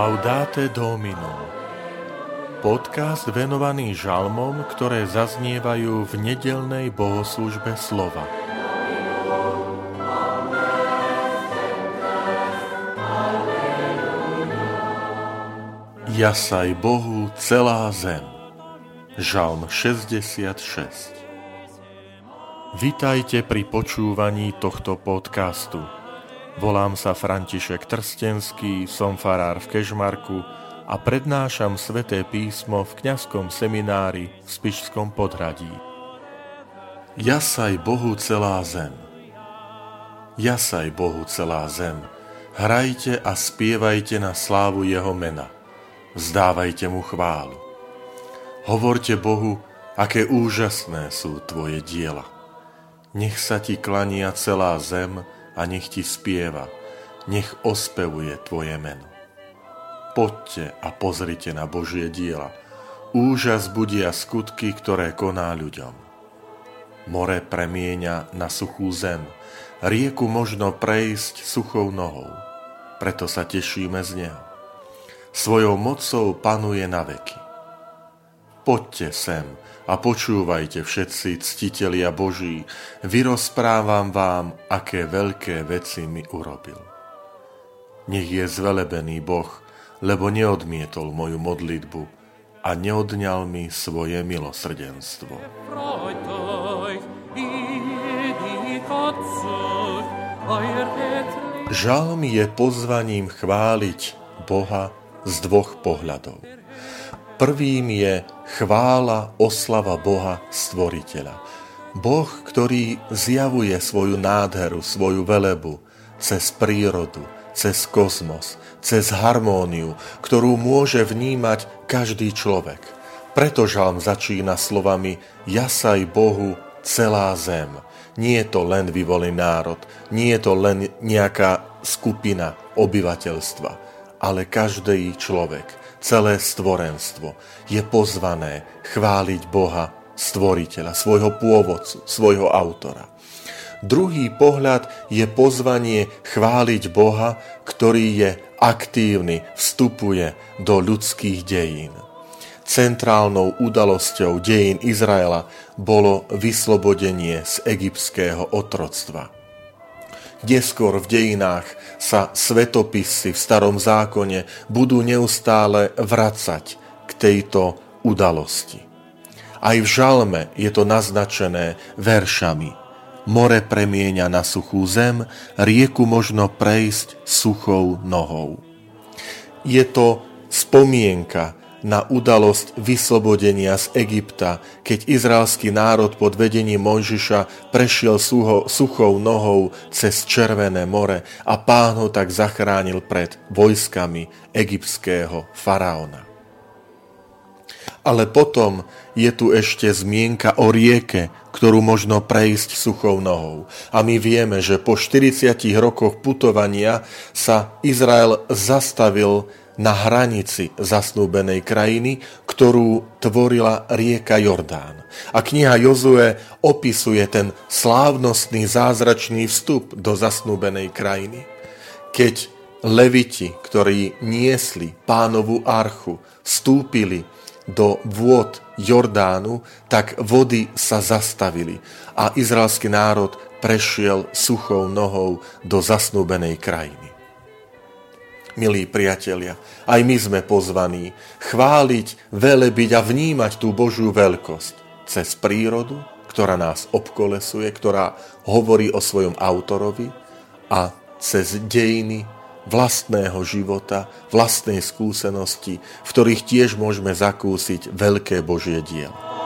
Laudate Domino Podcast venovaný žalmom, ktoré zaznievajú v nedelnej bohoslužbe slova. Jasaj Bohu celá zem. Žalm 66 Vitajte pri počúvaní tohto podcastu. Volám sa František Trstenský, som farár v Kežmarku a prednášam sveté písmo v kňazskom seminári v Spišskom podhradí. Jasaj Bohu celá zem. Jasaj Bohu celá zem. Hrajte a spievajte na slávu Jeho mena. Vzdávajte Mu chválu. Hovorte Bohu, aké úžasné sú Tvoje diela. Nech sa Ti klania celá zem, a nech ti spieva, nech ospevuje tvoje meno. Poďte a pozrite na Božie diela. Úžas budia skutky, ktoré koná ľuďom. More premieňa na suchú zem, rieku možno prejsť suchou nohou, preto sa tešíme z neho. Svojou mocou panuje na veky. Poďte sem, a počúvajte všetci ctitelia Boží, vyrozprávam vám, aké veľké veci mi urobil. Nech je zvelebený Boh, lebo neodmietol moju modlitbu a neodňal mi svoje milosrdenstvo. Žalm je pozvaním chváliť Boha z dvoch pohľadov. Prvým je chvála, oslava Boha Stvoriteľa. Boh, ktorý zjavuje svoju nádheru, svoju velebu cez prírodu, cez kozmos, cez harmóniu, ktorú môže vnímať každý človek. Preto žalm začína slovami Jasaj Bohu celá zem. Nie je to len vyvolený národ, nie je to len nejaká skupina obyvateľstva, ale každý človek celé stvorenstvo je pozvané chváliť Boha, stvoriteľa, svojho pôvodcu, svojho autora. Druhý pohľad je pozvanie chváliť Boha, ktorý je aktívny, vstupuje do ľudských dejín. Centrálnou udalosťou dejín Izraela bolo vyslobodenie z egyptského otroctva. Neskôr v dejinách sa svetopisy v starom zákone budú neustále vracať k tejto udalosti. Aj v žalme je to naznačené veršami. More premieňa na suchú zem, rieku možno prejsť suchou nohou. Je to spomienka na udalosť vyslobodenia z Egypta, keď izraelský národ pod vedením Mojžiša prešiel suho, suchou nohou cez Červené more a pán ho tak zachránil pred vojskami egyptského faraóna. Ale potom je tu ešte zmienka o rieke, ktorú možno prejsť suchou nohou. A my vieme, že po 40 rokoch putovania sa Izrael zastavil na hranici zasnúbenej krajiny, ktorú tvorila rieka Jordán. A kniha Jozue opisuje ten slávnostný zázračný vstup do zasnúbenej krajiny. Keď leviti, ktorí niesli pánovú archu, vstúpili do vôd Jordánu, tak vody sa zastavili a izraelský národ prešiel suchou nohou do zasnúbenej krajiny milí priatelia, aj my sme pozvaní chváliť, velebiť a vnímať tú Božiu veľkosť cez prírodu, ktorá nás obkolesuje, ktorá hovorí o svojom autorovi a cez dejiny vlastného života, vlastnej skúsenosti, v ktorých tiež môžeme zakúsiť veľké Božie dielo.